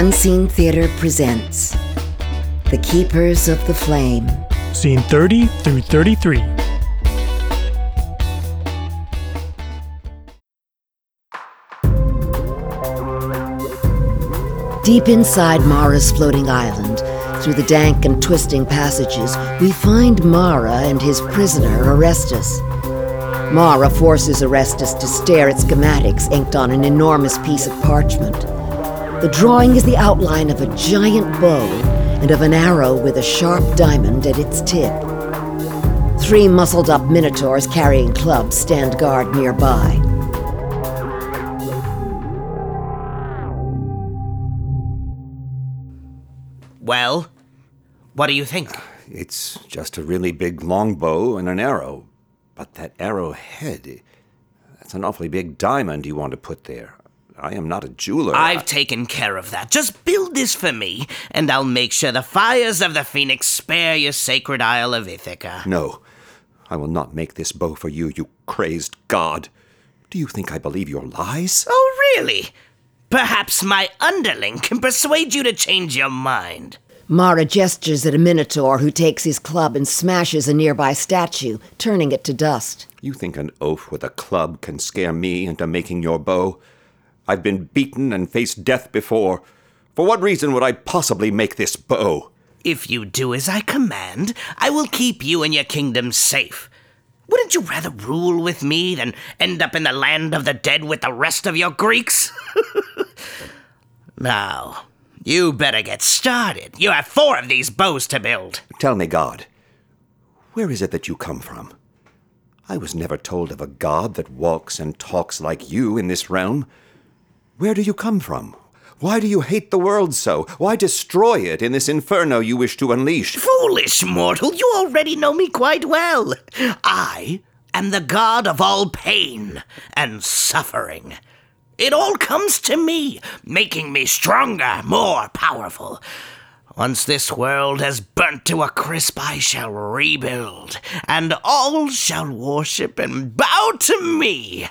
Unseen Theater presents The Keepers of the Flame. Scene 30 through 33. Deep inside Mara's floating island, through the dank and twisting passages, we find Mara and his prisoner, Orestes. Mara forces Orestes to stare at schematics inked on an enormous piece of parchment. The drawing is the outline of a giant bow and of an arrow with a sharp diamond at its tip. Three muscled up minotaurs carrying clubs stand guard nearby. Well, what do you think? It's just a really big longbow and an arrow. But that arrowhead, that's an awfully big diamond you want to put there. I am not a jeweler. I've taken care of that. Just build this for me, and I'll make sure the fires of the Phoenix spare your sacred Isle of Ithaca. No, I will not make this bow for you, you crazed god. Do you think I believe your lies? Oh, really? Perhaps my underling can persuade you to change your mind. Mara gestures at a minotaur who takes his club and smashes a nearby statue, turning it to dust. You think an oaf with a club can scare me into making your bow? I've been beaten and faced death before. For what reason would I possibly make this bow? If you do as I command, I will keep you and your kingdom safe. Wouldn't you rather rule with me than end up in the land of the dead with the rest of your Greeks? now, you better get started. You have four of these bows to build. Tell me, God, where is it that you come from? I was never told of a god that walks and talks like you in this realm. Where do you come from? Why do you hate the world so? Why destroy it in this inferno you wish to unleash? Foolish mortal, you already know me quite well. I am the god of all pain and suffering. It all comes to me, making me stronger, more powerful. Once this world has burnt to a crisp, I shall rebuild, and all shall worship and bow to me.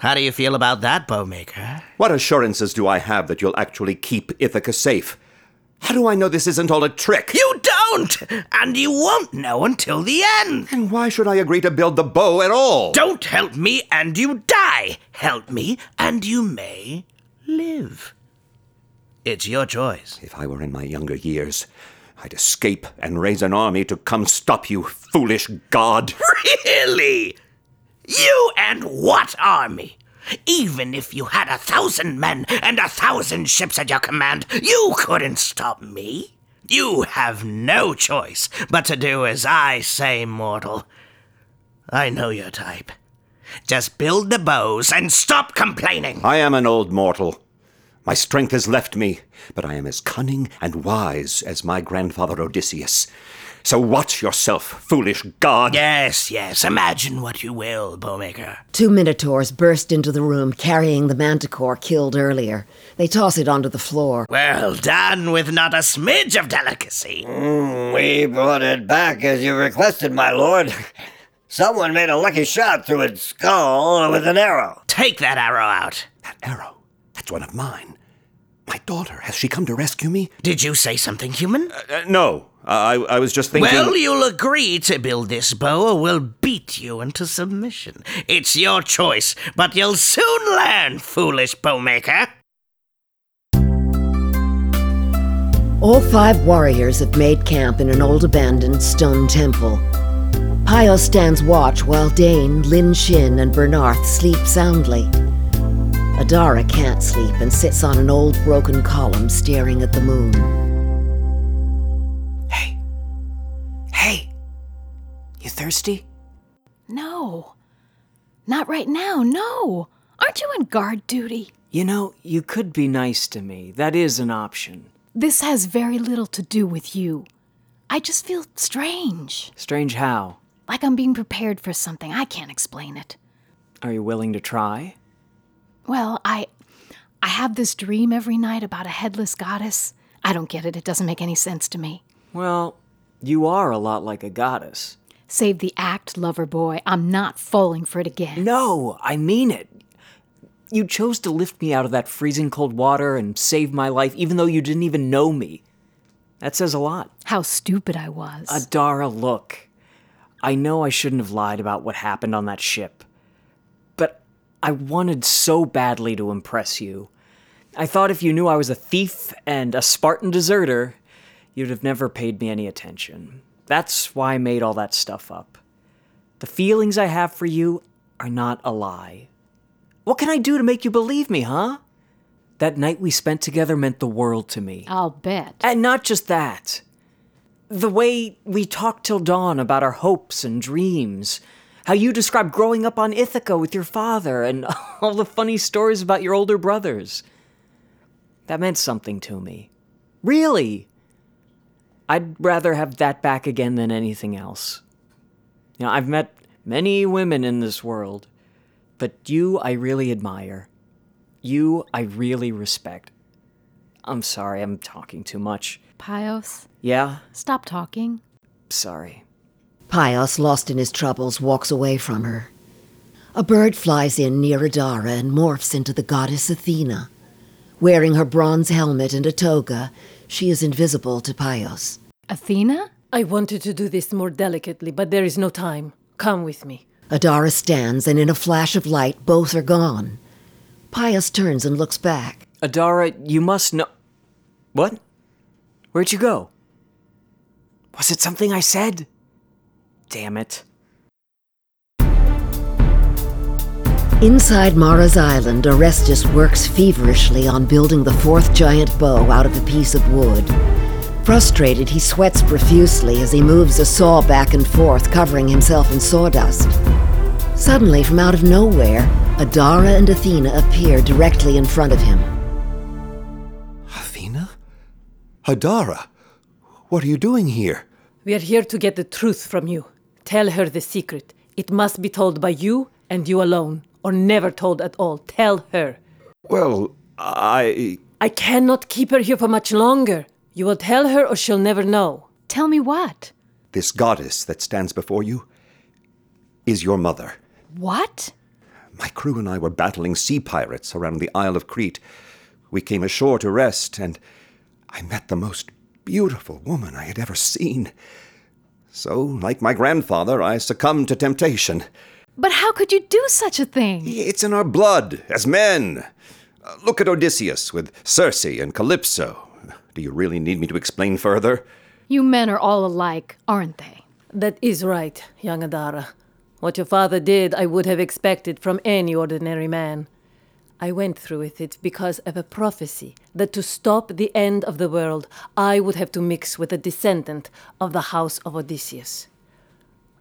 How do you feel about that, Bowmaker? What assurances do I have that you'll actually keep Ithaca safe? How do I know this isn't all a trick? You don't! And you won't know until the end! And why should I agree to build the bow at all? Don't help me and you die! Help me and you may live. It's your choice. If I were in my younger years, I'd escape and raise an army to come stop you, foolish god. Really? You and what army? Even if you had a thousand men and a thousand ships at your command, you couldn't stop me. You have no choice but to do as I say, mortal. I know your type. Just build the bows and stop complaining. I am an old mortal. My strength has left me, but I am as cunning and wise as my grandfather Odysseus. So watch yourself, foolish god. Yes, yes, imagine what you will, Bowmaker. Two minotaurs burst into the room carrying the manticore killed earlier. They toss it onto the floor. Well done with not a smidge of delicacy. Mm, we brought it back as you requested, my lord. Someone made a lucky shot through its skull with an arrow. Take that arrow out. That arrow, that's one of mine. My daughter, has she come to rescue me? Did you say something human? Uh, no, I, I was just thinking. Well, you'll agree to build this bow or we'll beat you into submission. It's your choice, but you'll soon learn, foolish bowmaker. All five warriors have made camp in an old abandoned stone temple. Pio stands watch while Dane, Lin Shin, and Bernarth sleep soundly. Adara can't sleep and sits on an old broken column staring at the moon. Hey. Hey. You thirsty? No. Not right now, no. Aren't you on guard duty? You know, you could be nice to me. That is an option. This has very little to do with you. I just feel strange. Strange how? Like I'm being prepared for something. I can't explain it. Are you willing to try? Well, I I have this dream every night about a headless goddess. I don't get it. It doesn't make any sense to me. Well, you are a lot like a goddess. Save the act, lover boy. I'm not falling for it again. No, I mean it. You chose to lift me out of that freezing cold water and save my life, even though you didn't even know me. That says a lot. How stupid I was. Adara, look. I know I shouldn't have lied about what happened on that ship. I wanted so badly to impress you. I thought if you knew I was a thief and a Spartan deserter, you'd have never paid me any attention. That's why I made all that stuff up. The feelings I have for you are not a lie. What can I do to make you believe me, huh? That night we spent together meant the world to me. I'll bet. And not just that. The way we talked till dawn about our hopes and dreams. How you described growing up on Ithaca with your father and all the funny stories about your older brothers. That meant something to me. Really. I'd rather have that back again than anything else. You know, I've met many women in this world, but you I really admire. You I really respect. I'm sorry, I'm talking too much. Pios, Yeah? stop talking. Sorry. Pios, lost in his troubles, walks away from her. A bird flies in near Adara and morphs into the goddess Athena. Wearing her bronze helmet and a toga, she is invisible to Pios. Athena? I wanted to do this more delicately, but there is no time. Come with me. Adara stands, and in a flash of light, both are gone. Pios turns and looks back. Adara, you must know. What? Where'd you go? Was it something I said? Damn it. Inside Mara's island, Orestes works feverishly on building the fourth giant bow out of a piece of wood. Frustrated, he sweats profusely as he moves a saw back and forth, covering himself in sawdust. Suddenly, from out of nowhere, Adara and Athena appear directly in front of him. Athena? Adara? What are you doing here? We are here to get the truth from you. Tell her the secret. It must be told by you and you alone, or never told at all. Tell her. Well, I. I cannot keep her here for much longer. You will tell her, or she'll never know. Tell me what? This goddess that stands before you is your mother. What? My crew and I were battling sea pirates around the Isle of Crete. We came ashore to rest, and I met the most beautiful woman I had ever seen. So, like my grandfather, I succumbed to temptation. But how could you do such a thing? It's in our blood, as men. Uh, look at Odysseus with Circe and Calypso. Do you really need me to explain further? You men are all alike, aren't they? That is right, young Adara. What your father did, I would have expected from any ordinary man. I went through with it because of a prophecy that to stop the end of the world, I would have to mix with a descendant of the house of Odysseus.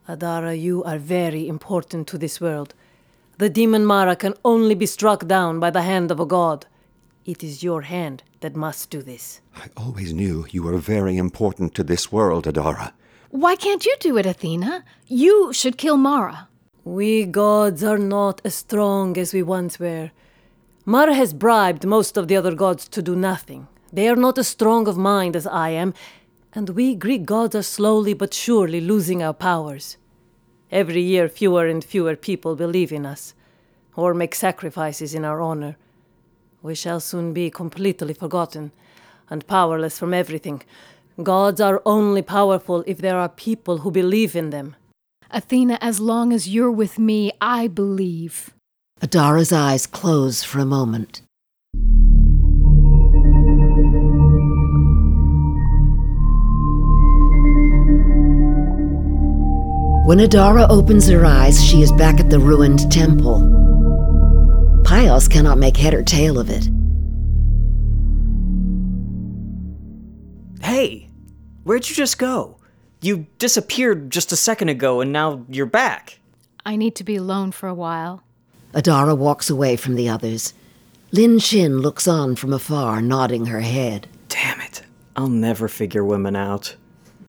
Adara, you are very important to this world. The demon Mara can only be struck down by the hand of a god. It is your hand that must do this. I always knew you were very important to this world, Adara. Why can't you do it, Athena? You should kill Mara. We gods are not as strong as we once were. Mara has bribed most of the other gods to do nothing. They are not as strong of mind as I am, and we Greek gods are slowly but surely losing our powers. Every year, fewer and fewer people believe in us, or make sacrifices in our honor. We shall soon be completely forgotten and powerless from everything. Gods are only powerful if there are people who believe in them. Athena, as long as you're with me, I believe. Adara's eyes close for a moment. When Adara opens her eyes, she is back at the ruined temple. Pios cannot make head or tail of it. Hey, where'd you just go? You disappeared just a second ago and now you're back. I need to be alone for a while. Adara walks away from the others. Lin Shin looks on from afar, nodding her head. Damn it. I'll never figure women out.